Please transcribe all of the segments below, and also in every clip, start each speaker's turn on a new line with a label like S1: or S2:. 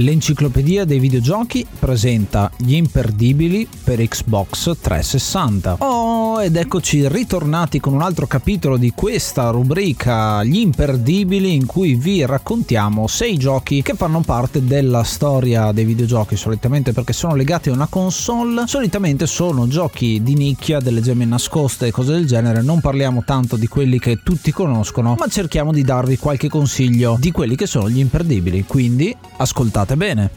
S1: L'enciclopedia dei videogiochi presenta gli imperdibili per Xbox 360. Oh, ed eccoci ritornati con un altro capitolo di questa rubrica, gli imperdibili, in cui vi raccontiamo sei giochi che fanno parte della storia dei videogiochi, solitamente perché sono legati a una console, solitamente sono giochi di nicchia, delle gemme nascoste e cose del genere, non parliamo tanto di quelli che tutti conoscono, ma cerchiamo di darvi qualche consiglio di quelli che sono gli imperdibili, quindi ascoltate bene.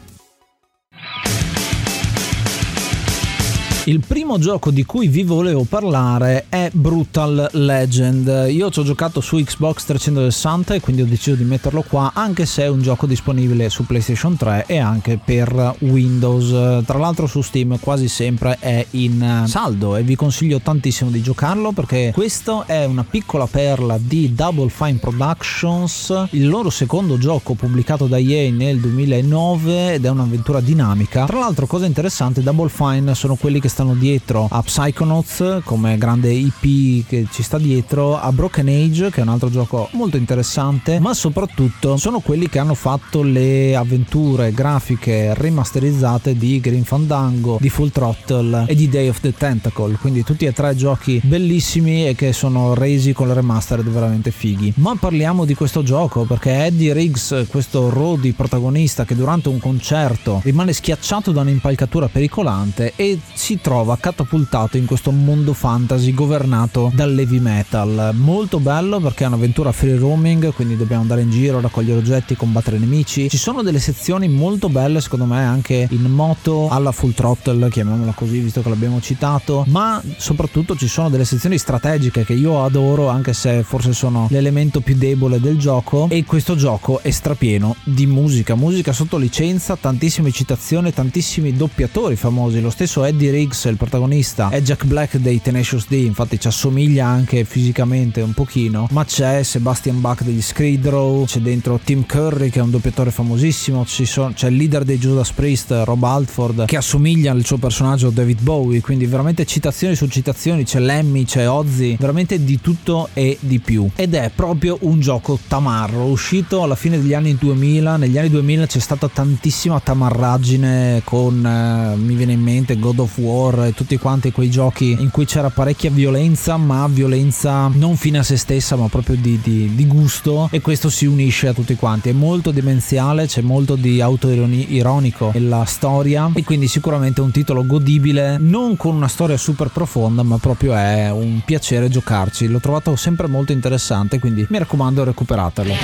S1: Il primo gioco di cui vi volevo parlare è Brutal Legend. Io ci ho giocato su Xbox 360 e quindi ho deciso di metterlo qua, anche se è un gioco disponibile su PlayStation 3 e anche per Windows. Tra l'altro su Steam quasi sempre è in saldo e vi consiglio tantissimo di giocarlo perché questo è una piccola perla di Double Fine Productions, il loro secondo gioco pubblicato da EA nel 2009 ed è un'avventura dinamica. Tra l'altro cosa interessante, Double Fine sono quelli che stanno dietro a Psychonauts come grande IP che ci sta dietro, a Broken Age che è un altro gioco molto interessante, ma soprattutto sono quelli che hanno fatto le avventure grafiche rimasterizzate di Green Fandango, di Full Throttle e di Day of the Tentacle, quindi tutti e tre giochi bellissimi e che sono resi con le remastered veramente fighi. Ma parliamo di questo gioco perché Eddie Riggs, questo Rodi protagonista che durante un concerto rimane schiacciato da un'impalcatura pericolante e si trova catapultato in questo mondo fantasy governato dall'heavy metal. Molto bello perché è un'avventura free roaming, quindi dobbiamo andare in giro, raccogliere oggetti, combattere nemici. Ci sono delle sezioni molto belle, secondo me, anche in moto alla full throttle, chiamiamola così, visto che l'abbiamo citato, ma soprattutto ci sono delle sezioni strategiche che io adoro, anche se forse sono l'elemento più debole del gioco. E questo gioco è strapieno di musica, musica sotto licenza, tantissime citazioni, tantissimi doppiatori famosi. Lo stesso Eddie Riggs Briggs, il protagonista, è Jack Black dei Tenacious D, infatti ci assomiglia anche fisicamente un pochino, ma c'è Sebastian Bach degli Screed Row, c'è dentro Tim Curry che è un doppiatore famosissimo, sono, c'è il leader dei Judas Priest, Rob Altford, che assomiglia al suo personaggio David Bowie, quindi veramente citazioni su citazioni, c'è Lemmy, c'è Ozzy, veramente di tutto e di più. Ed è proprio un gioco tamarro, uscito alla fine degli anni 2000, negli anni 2000 c'è stata tantissima tamarraggine con, eh, mi viene in mente, God of War, War e tutti quanti quei giochi in cui c'era parecchia violenza, ma violenza non fine a se stessa, ma proprio di, di, di gusto. E questo si unisce a tutti quanti. È molto demenziale, c'è molto di autoironico nella storia. E quindi sicuramente un titolo godibile, non con una storia super profonda, ma proprio è un piacere giocarci. L'ho trovato sempre molto interessante, quindi mi raccomando, recuperatelo.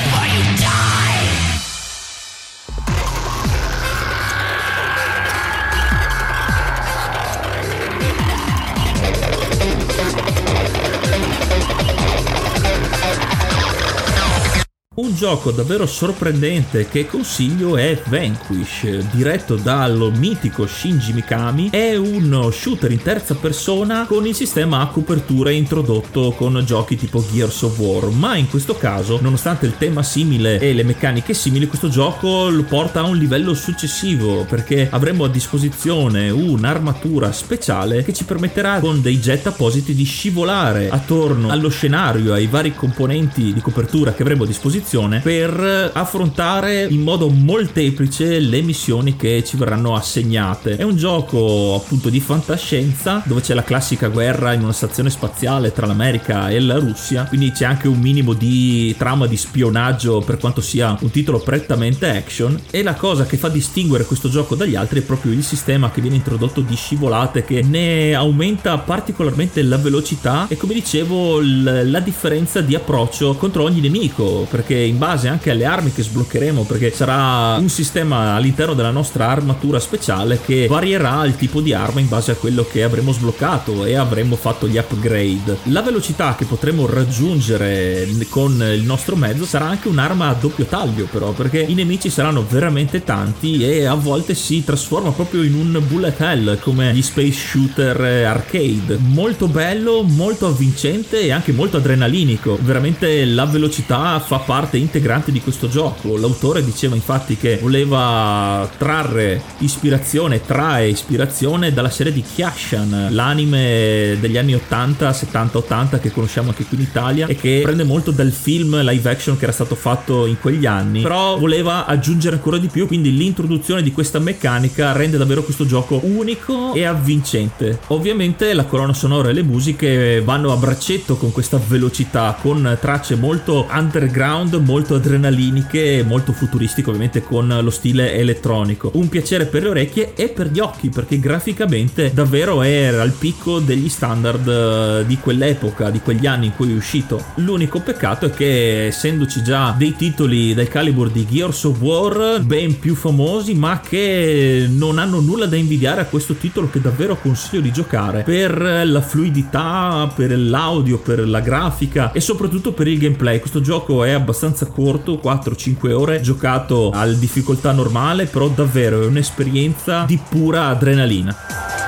S2: Un gioco davvero sorprendente che consiglio è Vanquish, diretto dal mitico Shinji Mikami. È uno shooter in terza persona con il sistema a copertura introdotto con giochi tipo Gears of War, ma in questo caso, nonostante il tema simile e le meccaniche simili, questo gioco lo porta a un livello successivo perché avremo a disposizione un'armatura speciale che ci permetterà con dei jet appositi di scivolare attorno allo scenario, ai vari componenti di copertura che avremo a disposizione per affrontare in modo molteplice le missioni che ci verranno assegnate. È un gioco appunto di fantascienza dove c'è la classica guerra in una stazione spaziale tra l'America e la Russia, quindi c'è anche un minimo di trama di spionaggio per quanto sia un titolo prettamente action e la cosa che fa distinguere questo gioco dagli altri è proprio il sistema che viene introdotto di scivolate che ne aumenta particolarmente la velocità e come dicevo la differenza di approccio contro ogni nemico perché in base anche alle armi che sbloccheremo perché sarà un sistema all'interno della nostra armatura speciale che varierà il tipo di arma in base a quello che avremo sbloccato e avremo fatto gli upgrade. La velocità che potremo raggiungere con il nostro mezzo sarà anche un'arma a doppio taglio però perché i nemici saranno veramente tanti e a volte si trasforma proprio in un bullet hell come gli space shooter arcade. Molto bello molto avvincente e anche molto adrenalinico. Veramente la velocità fa parte integrante di questo gioco. L'autore diceva infatti che voleva trarre ispirazione trae ispirazione dalla serie di Kyashan l'anime degli anni 80 70 80 che conosciamo anche qui in Italia e che prende molto dal film live action che era stato fatto in quegli anni. Però voleva aggiungere ancora di più quindi l'introduzione di questa meccanica rende davvero questo gioco unico e avvincente. Ovviamente la colonna sonora e le musiche vanno a braccetto con questa velocità con tracce molto underground molto adrenaliniche molto futuristiche ovviamente con lo stile elettronico. Un piacere per le orecchie e per gli occhi perché graficamente davvero era al picco degli standard eh, di quell'epoca di quegli anni in cui è uscito. L'unico peccato è che essendoci già dei titoli del calibro di Gears of War ben più famosi ma che non hanno nulla da invidiare a questo titolo che davvero consiglio di giocare per la fluidità per l'audio per la grafica e soprattutto per il gameplay. Questo gioco è abbastanza corto 4-5 ore giocato a difficoltà normale però davvero è un'esperienza di pura adrenalina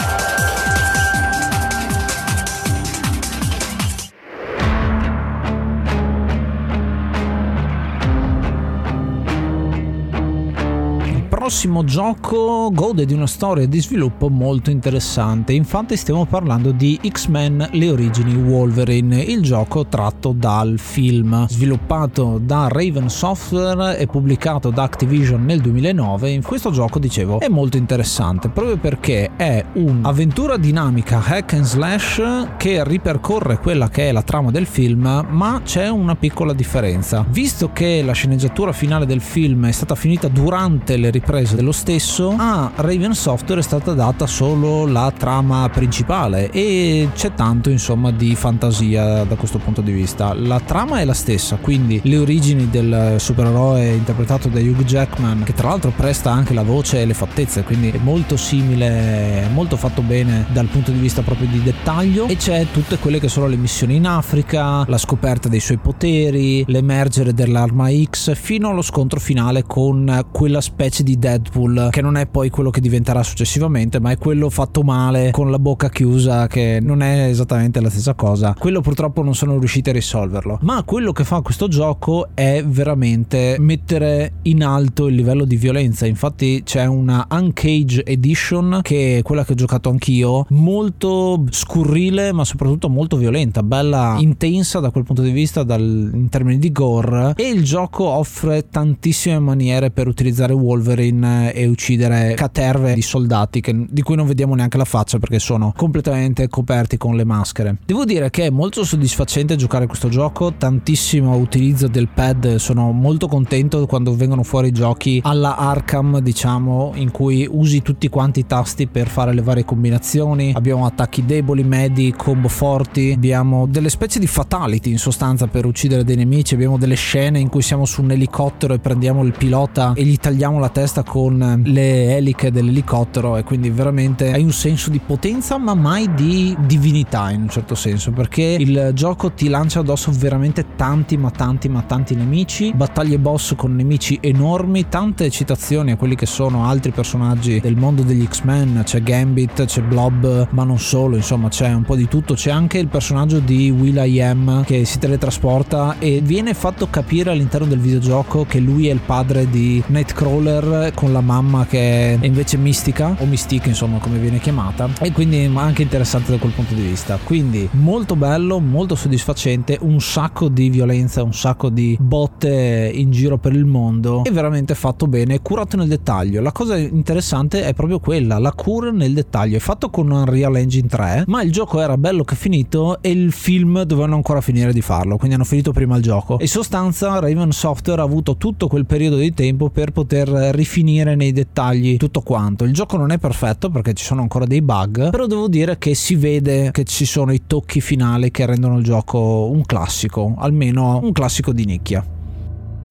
S1: prossimo gioco gode di una storia di sviluppo molto interessante. Infatti stiamo parlando di X-Men Le origini Wolverine, il gioco tratto dal film. Sviluppato da Raven Software e pubblicato da Activision nel 2009, in questo gioco dicevo è molto interessante proprio perché è un'avventura dinamica hack and slash che ripercorre quella che è la trama del film, ma c'è una piccola differenza. Visto che la sceneggiatura finale del film è stata finita durante le riprese riprese dello stesso, a Raven Software è stata data solo la trama principale e c'è tanto insomma di fantasia da questo punto di vista. La trama è la stessa, quindi le origini del supereroe interpretato da Hugh Jackman, che tra l'altro presta anche la voce e le fattezze, quindi è molto simile, molto fatto bene dal punto di vista proprio di dettaglio e c'è tutte quelle che sono le missioni in Africa, la scoperta dei suoi poteri, l'emergere dell'arma X fino allo scontro finale con quella specie di Deadpool, che non è poi quello che diventerà successivamente, ma è quello fatto male con la bocca chiusa, che non è esattamente la stessa cosa. Quello purtroppo non sono riusciti a risolverlo. Ma quello che fa questo gioco è veramente mettere in alto il livello di violenza. Infatti c'è una Uncage Edition, che è quella che ho giocato anch'io, molto scurrile, ma soprattutto molto violenta, bella intensa da quel punto di vista dal, in termini di gore. E il gioco offre tantissime maniere per utilizzare Wolverine in, e uccidere caterve di soldati che, di cui non vediamo neanche la faccia perché sono completamente coperti con le maschere. Devo dire che è molto soddisfacente giocare questo gioco, tantissimo utilizzo del pad, sono molto contento quando vengono fuori giochi alla Arkham, diciamo, in cui usi tutti quanti i tasti per fare le varie combinazioni. Abbiamo attacchi deboli, medi, combo forti, abbiamo delle specie di fatality in sostanza per uccidere dei nemici, abbiamo delle scene in cui siamo su un elicottero e prendiamo il pilota e gli tagliamo la testa con le eliche dell'elicottero e quindi veramente hai un senso di potenza ma mai di divinità in un certo senso perché il gioco ti lancia addosso veramente tanti ma tanti ma tanti nemici, battaglie boss con nemici enormi, tante citazioni a quelli che sono altri personaggi del mondo degli X-Men, c'è Gambit, c'è Blob, ma non solo, insomma c'è un po' di tutto, c'è anche il personaggio di Will.i.am che si teletrasporta e viene fatto capire all'interno del videogioco che lui è il padre di Nightcrawler con la mamma che è invece mistica o mistica insomma come viene chiamata e quindi anche interessante da quel punto di vista. Quindi molto bello molto soddisfacente un sacco di violenza un sacco di botte in giro per il mondo e veramente fatto bene curato nel dettaglio. La cosa interessante è proprio quella la cura nel dettaglio. È fatto con Unreal Engine 3 ma il gioco era bello che finito e il film dovevano ancora finire di farlo quindi hanno finito prima il gioco. In sostanza Raven Software ha avuto tutto quel periodo di tempo per poter rifinire nei dettagli tutto quanto. Il gioco non è perfetto perché ci sono ancora dei bug, però devo dire che si vede che ci sono i tocchi finali che rendono il gioco un classico, almeno un classico di nicchia.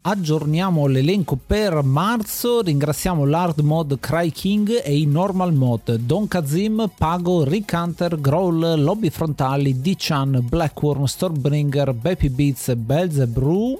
S1: Aggiorniamo l'elenco per marzo, ringraziamo l'hard mod Cry King e i normal mod Don Kazim, Pago, Rick Hunter, Growl, Lobby Frontali, D-Chan, Blackworm, Stormbringer, Baby Beats, Belzebrew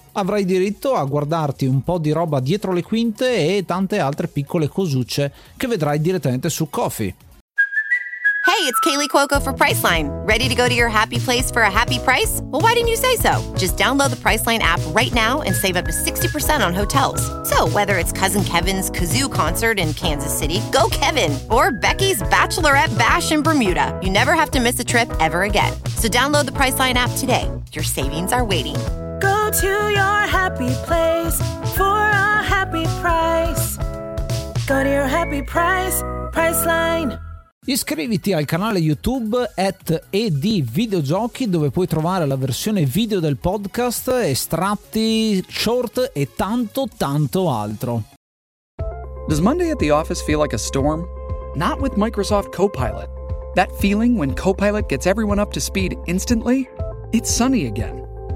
S1: avrai diritto a guardarti un po' di roba dietro le quinte e tante altre piccole cosucce che vedrai direttamente su Kofi.
S3: Hey, it's Kaylee Cuoco for Priceline. Ready to go to your happy place for a happy price? Well, why didn't you say so? Just download the Priceline app right now and save up to 60% on hotels. So, whether it's Cousin Kevin's Kazoo concert in Kansas City, go Kevin, or Becky's Bachelorette Bash in Bermuda, you never have to miss a trip ever again. So, download the Priceline app today. Your savings are waiting
S4: Go to your happy place for a happy price. Go to your happy price, Priceline.
S1: Iscriviti al canale YouTube at ed videogiochi dove puoi trovare la versione video del podcast, estratti, short e tanto tanto altro.
S5: Does Monday at the office feel like a storm? Not with Microsoft Copilot. That feeling when Copilot gets everyone up to speed instantly? It's sunny again.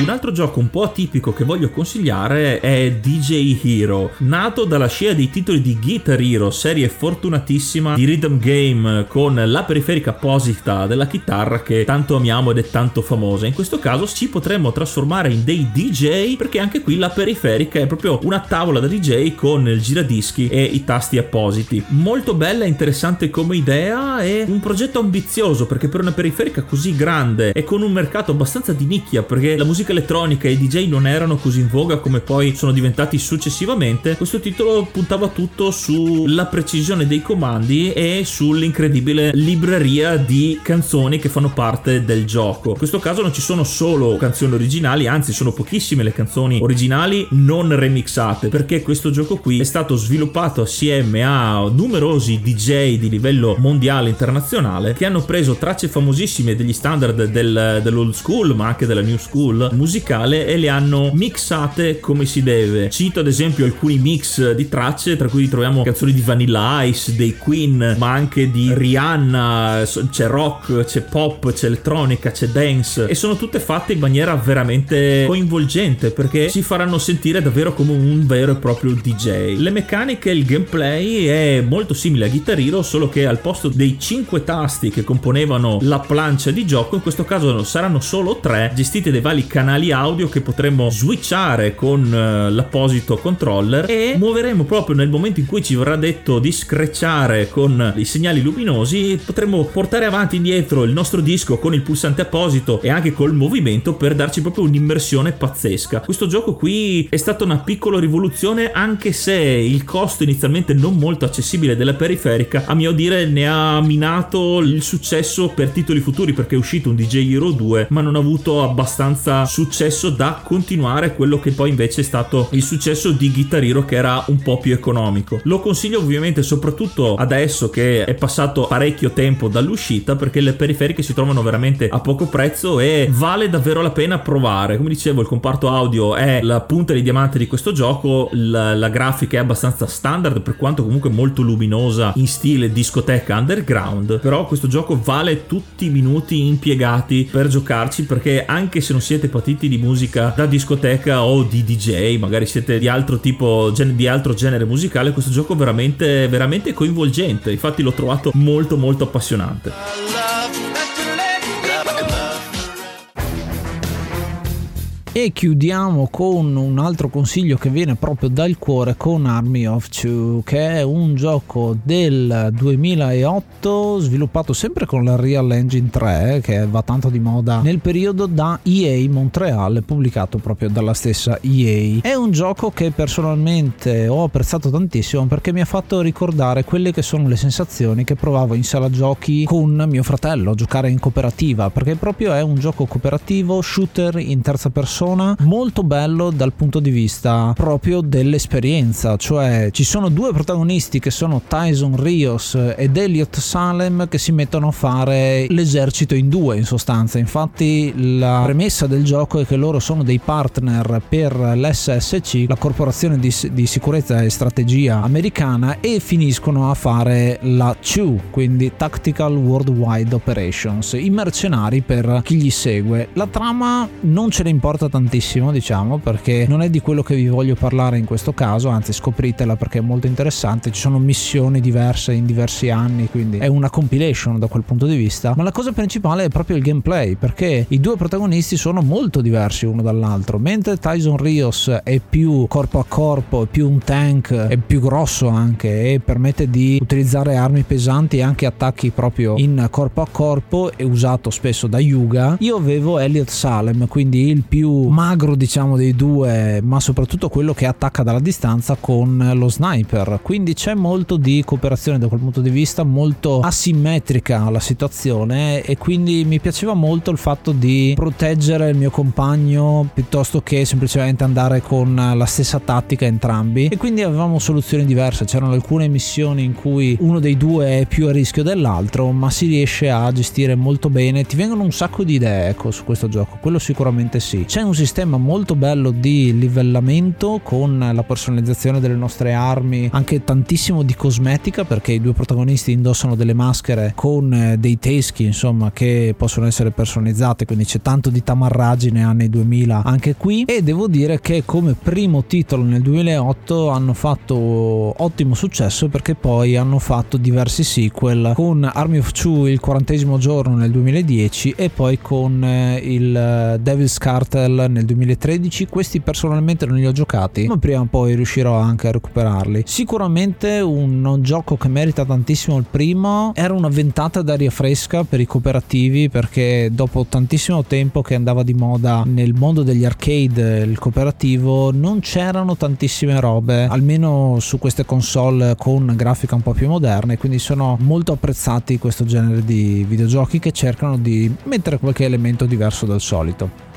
S2: Un altro gioco un po' atipico che voglio consigliare è DJ Hero, nato dalla scia dei titoli di Guitar Hero, serie fortunatissima di rhythm game con la periferica apposita della chitarra che tanto amiamo ed è tanto famosa. In questo caso ci potremmo trasformare in dei DJ perché anche qui la periferica è proprio una tavola da DJ con il giradischi e i tasti appositi. Molto bella e interessante come idea e un progetto ambizioso perché per una periferica così grande e con un mercato abbastanza di nicchia perché la musica elettronica e i DJ non erano così in voga come poi sono diventati successivamente, questo titolo puntava tutto sulla precisione dei comandi e sull'incredibile libreria di canzoni che fanno parte del gioco. In questo caso non ci sono solo canzoni originali, anzi sono pochissime le canzoni originali non remixate, perché questo gioco qui è stato sviluppato assieme a numerosi DJ di livello mondiale internazionale che hanno preso tracce famosissime degli standard del, dell'old school, ma anche della new school musicale e le hanno mixate come si deve. Cito ad esempio alcuni mix di tracce, tra cui troviamo canzoni di Vanilla Ice, dei Queen, ma anche di Rihanna, c'è rock, c'è pop, c'è elettronica, c'è dance e sono tutte fatte in maniera veramente coinvolgente perché ci faranno sentire davvero come un vero e proprio DJ. Le meccaniche e il gameplay è molto simile a Guitar Hero, solo che al posto dei 5 tasti che componevano la plancia di gioco, in questo caso saranno solo 3 gestiti dai vari canali canali audio che potremmo switchare con eh, l'apposito controller e muoveremo proprio nel momento in cui ci verrà detto di screcciare con i segnali luminosi, potremo portare avanti e indietro il nostro disco con il pulsante apposito e anche col movimento per darci proprio un'immersione pazzesca. Questo gioco qui è stata una piccola rivoluzione anche se il costo inizialmente non molto accessibile della periferica a mio dire ne ha minato il successo per titoli futuri perché è uscito un DJ Hero 2 ma non ha avuto abbastanza successo da continuare quello che poi invece è stato il successo di Guitar Hero che era un po' più economico. Lo consiglio ovviamente soprattutto adesso che è passato parecchio tempo dall'uscita perché le periferiche si trovano veramente a poco prezzo e vale davvero la pena provare. Come dicevo il comparto audio è la punta di diamante di questo gioco, la, la grafica è abbastanza standard per quanto comunque molto luminosa in stile discoteca underground, però questo gioco vale tutti i minuti impiegati per giocarci perché anche se non siete patiti di musica da discoteca o di DJ, magari siete di altro tipo di altro genere musicale, questo gioco veramente veramente coinvolgente, infatti l'ho trovato molto molto appassionante.
S1: E chiudiamo con un altro consiglio che viene proprio dal cuore con Army of Two, che è un gioco del 2008 sviluppato sempre con la Real Engine 3, che va tanto di moda nel periodo da EA Montreal, pubblicato proprio dalla stessa EA. È un gioco che personalmente ho apprezzato tantissimo perché mi ha fatto ricordare quelle che sono le sensazioni che provavo in sala giochi con mio fratello, giocare in cooperativa, perché proprio è un gioco cooperativo, shooter in terza persona persona molto bello dal punto di vista proprio dell'esperienza, cioè ci sono due protagonisti che sono Tyson Rios ed Elliot Salem che si mettono a fare l'esercito in due in sostanza, infatti la premessa del gioco è che loro sono dei partner per l'SSC, la corporazione di, di sicurezza e strategia americana e finiscono a fare la CHU, quindi Tactical Worldwide Operations, i mercenari per chi gli segue. La trama non ce ne importa tantissimo, diciamo, perché non è di quello che vi voglio parlare in questo caso, anzi scopritela perché è molto interessante, ci sono missioni diverse in diversi anni, quindi è una compilation da quel punto di vista, ma la cosa principale è proprio il gameplay, perché i due protagonisti sono molto diversi uno dall'altro, mentre Tyson Rios è più corpo a corpo, è più un tank, è più grosso anche e permette di utilizzare armi pesanti e anche attacchi proprio in corpo a corpo e usato spesso da Yuga, io avevo Elliot Salem, quindi il più magro diciamo dei due ma soprattutto quello che attacca dalla distanza con lo sniper. Quindi c'è molto di cooperazione da quel punto di vista molto asimmetrica la situazione e quindi mi piaceva molto il fatto di proteggere il mio compagno piuttosto che semplicemente andare con la stessa tattica entrambi. E quindi avevamo soluzioni diverse. C'erano alcune missioni in cui uno dei due è più a rischio dell'altro ma si riesce a gestire molto bene. Ti vengono un sacco di idee ecco su questo gioco. Quello sicuramente sì. C'è un un sistema molto bello di livellamento con la personalizzazione delle nostre armi, anche tantissimo di cosmetica perché i due protagonisti indossano delle maschere con eh, dei teschi insomma che possono essere personalizzate, quindi c'è tanto di tamarragine anni 2000 anche qui. E devo dire che come primo titolo nel 2008 hanno fatto ottimo successo perché poi hanno fatto diversi sequel con Army of Two il quarantesimo giorno nel 2010 e poi con eh, il eh, Devil's Cartel nel 2013, questi personalmente non li ho giocati, ma prima o poi riuscirò anche a recuperarli. Sicuramente un gioco che merita tantissimo il primo, era una ventata d'aria fresca per i cooperativi perché dopo tantissimo tempo che andava di moda nel mondo degli arcade il cooperativo non c'erano tantissime robe, almeno su queste console con grafica un po' più moderne, quindi sono molto apprezzati questo genere di videogiochi che cercano di mettere qualche elemento diverso dal solito.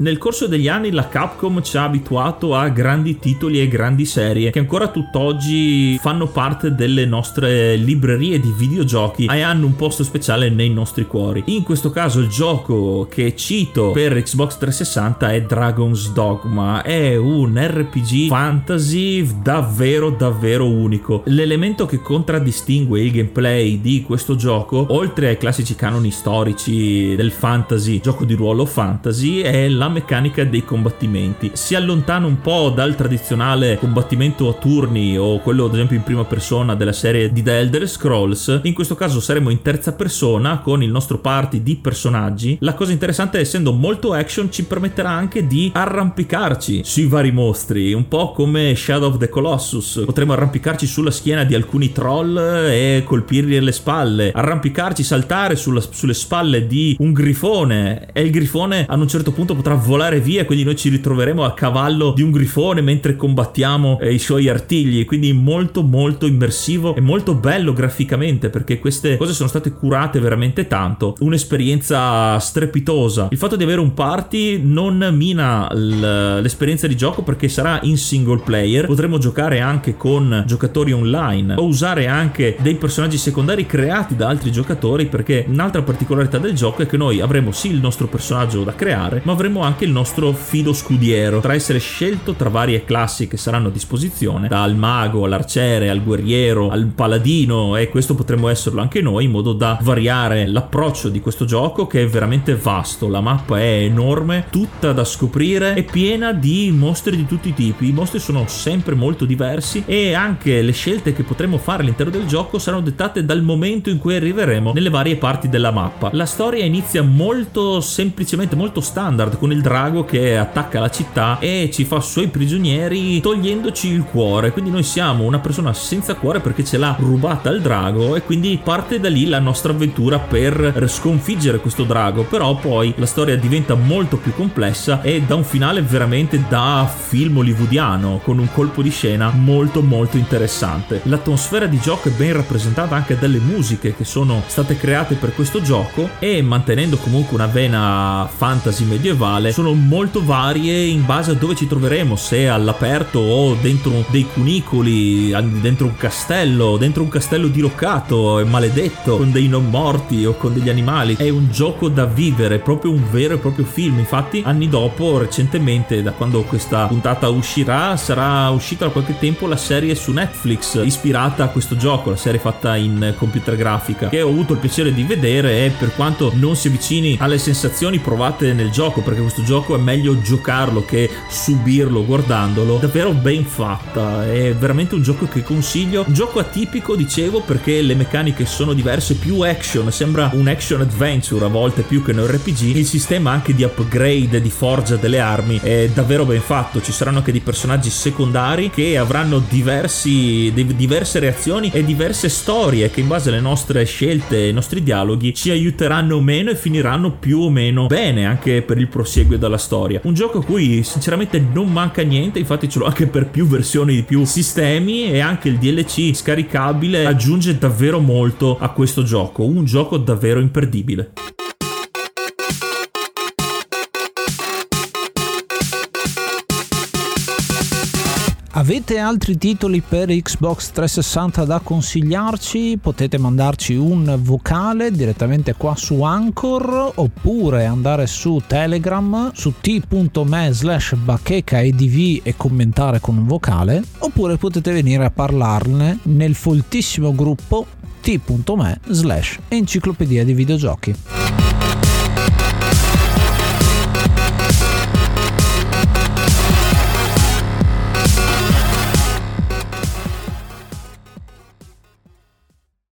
S2: Nel corso degli anni la Capcom ci ha abituato a grandi titoli e grandi serie che ancora tutt'oggi fanno parte delle nostre librerie di videogiochi e hanno un posto speciale nei nostri cuori. In questo caso il gioco che cito per Xbox 360 è Dragon's Dogma, è un RPG fantasy davvero davvero unico. L'elemento che contraddistingue il gameplay di questo gioco, oltre ai classici canoni storici del fantasy, gioco di ruolo fantasy, è la meccanica dei combattimenti. Si allontana un po' dal tradizionale combattimento a turni o quello ad esempio in prima persona della serie di The Elder Scrolls. In questo caso saremo in terza persona con il nostro party di personaggi. La cosa interessante essendo molto action ci permetterà anche di arrampicarci sui vari mostri, un po' come Shadow of the Colossus. Potremo arrampicarci sulla schiena di alcuni troll e colpirli alle spalle, arrampicarci, saltare sulla, sulle spalle di un grifone e il grifone a un certo punto potrà volare via, quindi noi ci ritroveremo a cavallo di un grifone mentre combattiamo eh, i suoi artigli, quindi molto molto immersivo e molto bello graficamente perché queste cose sono state curate veramente tanto, un'esperienza strepitosa. Il fatto di avere un party non mina l'esperienza di gioco perché sarà in single player, potremo giocare anche con giocatori online o usare anche dei personaggi secondari creati da altri giocatori perché un'altra particolarità del gioco è che noi avremo sì il nostro personaggio da creare ma avremo anche il nostro fido scudiero. Potrà essere scelto tra varie classi che saranno a disposizione dal mago all'arciere al guerriero al paladino e questo potremo esserlo anche noi in modo da variare l'approccio di questo gioco che è veramente vasto. La mappa è enorme tutta da scoprire è piena di mostri di tutti i tipi. I mostri sono sempre molto diversi e anche le scelte che potremo fare all'interno del gioco saranno dettate dal momento in cui arriveremo nelle varie parti della mappa. La storia inizia molto semplicemente, molto standard, con il drago che attacca la città e ci fa suoi prigionieri togliendoci il cuore. Quindi noi siamo una persona senza cuore perché ce l'ha rubata il drago e quindi parte da lì la nostra avventura per sconfiggere questo drago. Però poi la storia diventa molto più complessa e da un finale veramente da film hollywoodiano con un colpo di scena molto molto interessante. L'atmosfera di gioco è ben rappresentata anche dalle musiche che sono state create per questo gioco e mantenendo comunque una vena fantasy medievale sono molto varie in base a dove ci troveremo, se all'aperto o dentro dei cunicoli, dentro un castello, dentro un castello diroccato e maledetto con dei non morti o con degli animali. È un gioco da vivere, proprio un vero e proprio film. Infatti, anni dopo, recentemente, da quando questa puntata uscirà, sarà uscita da qualche tempo la serie su Netflix ispirata a questo gioco, la serie fatta in computer grafica, che ho avuto il piacere di vedere e per quanto non si avvicini alle sensazioni provate nel gioco, perché questo gioco è meglio giocarlo che subirlo guardandolo, davvero ben fatta, è veramente un gioco che consiglio, un gioco atipico dicevo perché le meccaniche sono diverse, più action, sembra un action adventure a volte più che un RPG, il sistema anche di upgrade, di forgia delle armi è davvero ben fatto, ci saranno anche dei personaggi secondari che avranno diversi, diverse reazioni e diverse storie che in base alle nostre scelte e ai nostri dialoghi ci aiuteranno o meno e finiranno più o meno bene anche per il proseguio della storia. Un gioco a cui sinceramente non manca niente, infatti ce l'ho anche per più versioni di più sistemi e anche il DLC scaricabile aggiunge davvero molto a questo gioco, un gioco davvero imperdibile.
S1: Avete altri titoli per Xbox 360 da consigliarci? Potete mandarci un vocale direttamente qua su Anchor oppure andare su Telegram su t.me slash bachecaedv e commentare con un vocale oppure potete venire a parlarne nel foltissimo gruppo t.me slash enciclopedia di videogiochi.